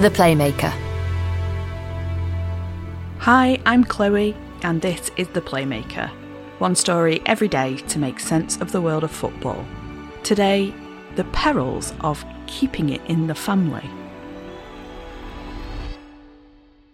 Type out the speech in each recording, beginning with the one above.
The Playmaker. Hi, I'm Chloe, and this is The Playmaker. One story every day to make sense of the world of football. Today, the perils of keeping it in the family.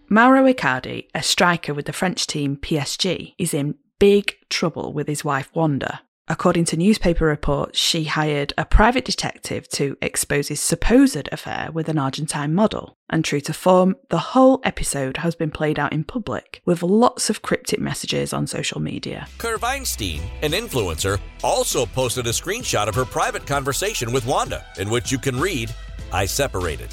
Mauro Icardi, a striker with the French team PSG, is in big trouble with his wife Wanda. According to newspaper reports, she hired a private detective to expose his supposed affair with an Argentine model. And true to form, the whole episode has been played out in public, with lots of cryptic messages on social media. Kerr Weinstein, an influencer, also posted a screenshot of her private conversation with Wanda, in which you can read, I separated.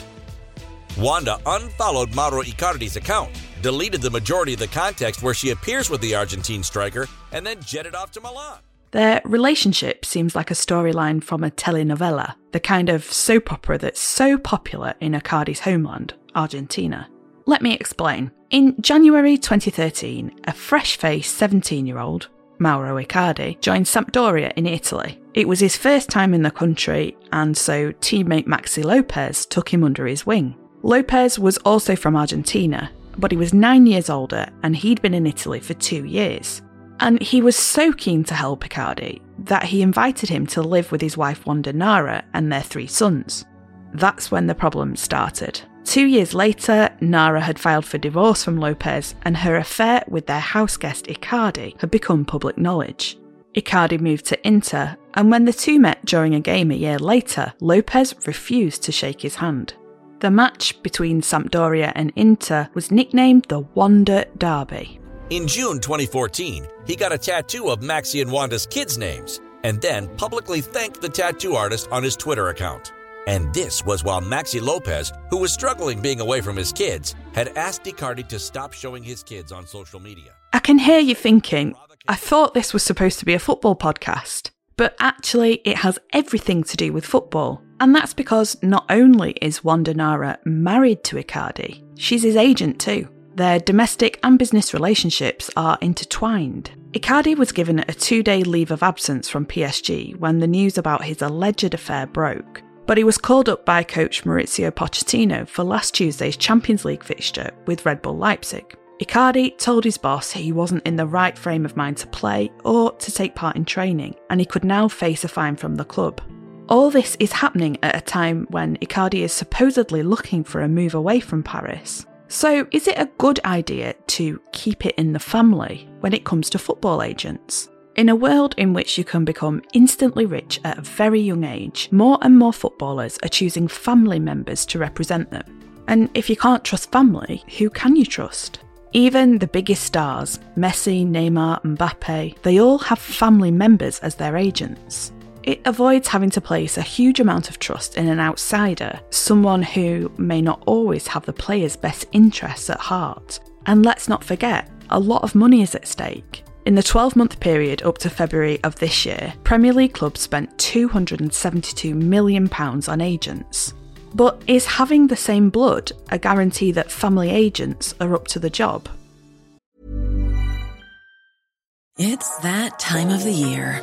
Wanda unfollowed Mauro Icardi's account, deleted the majority of the context where she appears with the Argentine striker, and then jetted off to Milan. Their relationship seems like a storyline from a telenovela, the kind of soap opera that's so popular in Icardi's homeland, Argentina. Let me explain. In January 2013, a fresh faced 17 year old, Mauro Icardi, joined Sampdoria in Italy. It was his first time in the country, and so teammate Maxi Lopez took him under his wing. Lopez was also from Argentina, but he was nine years older and he'd been in Italy for two years. And he was so keen to help Icardi that he invited him to live with his wife Wanda Nara and their three sons. That's when the problem started. Two years later, Nara had filed for divorce from Lopez, and her affair with their house guest Icardi had become public knowledge. Icardi moved to Inter, and when the two met during a game a year later, Lopez refused to shake his hand. The match between Sampdoria and Inter was nicknamed the Wanda Derby. In June 2014, he got a tattoo of Maxi and Wanda's kids' names, and then publicly thanked the tattoo artist on his Twitter account. And this was while Maxi Lopez, who was struggling being away from his kids, had asked Icardi to stop showing his kids on social media. I can hear you thinking, I thought this was supposed to be a football podcast, but actually, it has everything to do with football. And that's because not only is Wanda Nara married to Icardi, she's his agent too. Their domestic and business relationships are intertwined. Icardi was given a two day leave of absence from PSG when the news about his alleged affair broke, but he was called up by coach Mauricio Pochettino for last Tuesday's Champions League fixture with Red Bull Leipzig. Icardi told his boss he wasn't in the right frame of mind to play or to take part in training, and he could now face a fine from the club. All this is happening at a time when Icardi is supposedly looking for a move away from Paris. So, is it a good idea to keep it in the family when it comes to football agents? In a world in which you can become instantly rich at a very young age, more and more footballers are choosing family members to represent them. And if you can't trust family, who can you trust? Even the biggest stars, Messi, Neymar, Mbappe, they all have family members as their agents. It avoids having to place a huge amount of trust in an outsider, someone who may not always have the player's best interests at heart. And let's not forget, a lot of money is at stake. In the 12 month period up to February of this year, Premier League clubs spent £272 million on agents. But is having the same blood a guarantee that family agents are up to the job? It's that time of the year.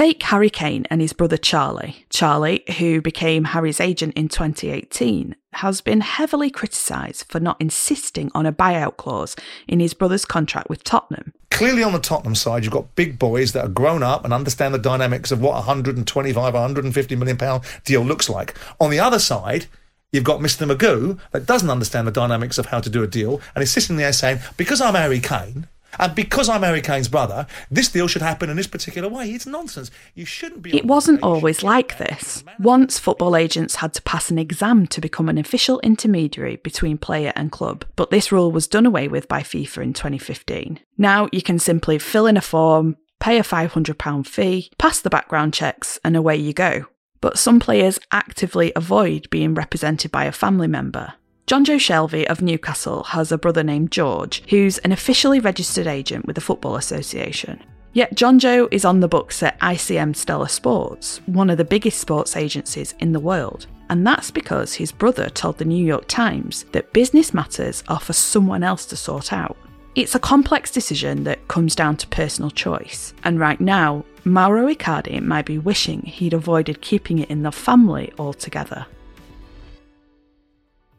Take Harry Kane and his brother Charlie. Charlie, who became Harry's agent in 2018, has been heavily criticised for not insisting on a buyout clause in his brother's contract with Tottenham. Clearly, on the Tottenham side, you've got big boys that are grown up and understand the dynamics of what a 125, 150 million pound deal looks like. On the other side, you've got Mr. Magoo that doesn't understand the dynamics of how to do a deal and is sitting there saying, because I'm Harry Kane, and because I'm Harry Kane's brother, this deal should happen in this particular way. It's nonsense. You shouldn't be. It wasn't always like this. Once football agents had to pass an exam to become an official intermediary between player and club, but this rule was done away with by FIFA in 2015. Now you can simply fill in a form, pay a £500 fee, pass the background checks, and away you go. But some players actively avoid being represented by a family member. Jonjo Shelvey of Newcastle has a brother named George, who's an officially registered agent with the Football Association. Yet Jonjo is on the books at ICM Stellar Sports, one of the biggest sports agencies in the world. And that's because his brother told the New York Times that business matters are for someone else to sort out. It's a complex decision that comes down to personal choice. And right now, Mauro Icardi might be wishing he'd avoided keeping it in the family altogether.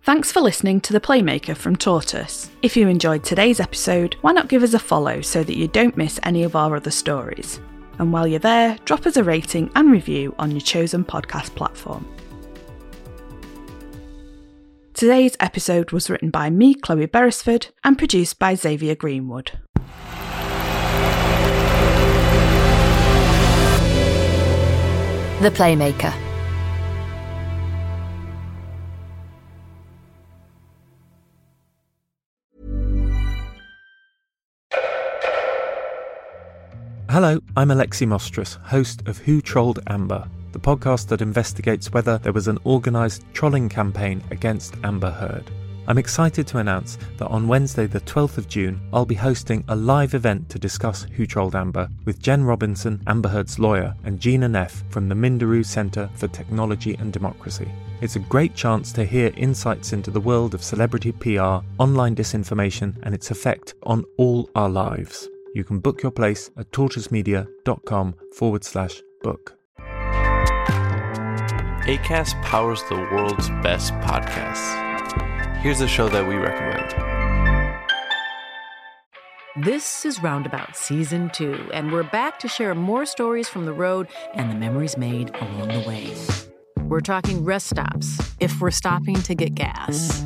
Thanks for listening to The Playmaker from Tortoise. If you enjoyed today's episode, why not give us a follow so that you don't miss any of our other stories? And while you're there, drop us a rating and review on your chosen podcast platform. Today's episode was written by me, Chloe Beresford, and produced by Xavier Greenwood. The Playmaker. Hello, I'm Alexi Mostrous, host of Who Trolled Amber, the podcast that investigates whether there was an organised trolling campaign against Amber Heard. I'm excited to announce that on Wednesday, the 12th of June, I'll be hosting a live event to discuss Who Trolled Amber with Jen Robinson, Amber Heard's lawyer, and Gina Neff from the Minderoo Centre for Technology and Democracy. It's a great chance to hear insights into the world of celebrity PR, online disinformation, and its effect on all our lives. You can book your place at tortoisemedia.com forward slash book. ACAST powers the world's best podcasts. Here's a show that we recommend. This is Roundabout Season 2, and we're back to share more stories from the road and the memories made along the way. We're talking rest stops, if we're stopping to get gas.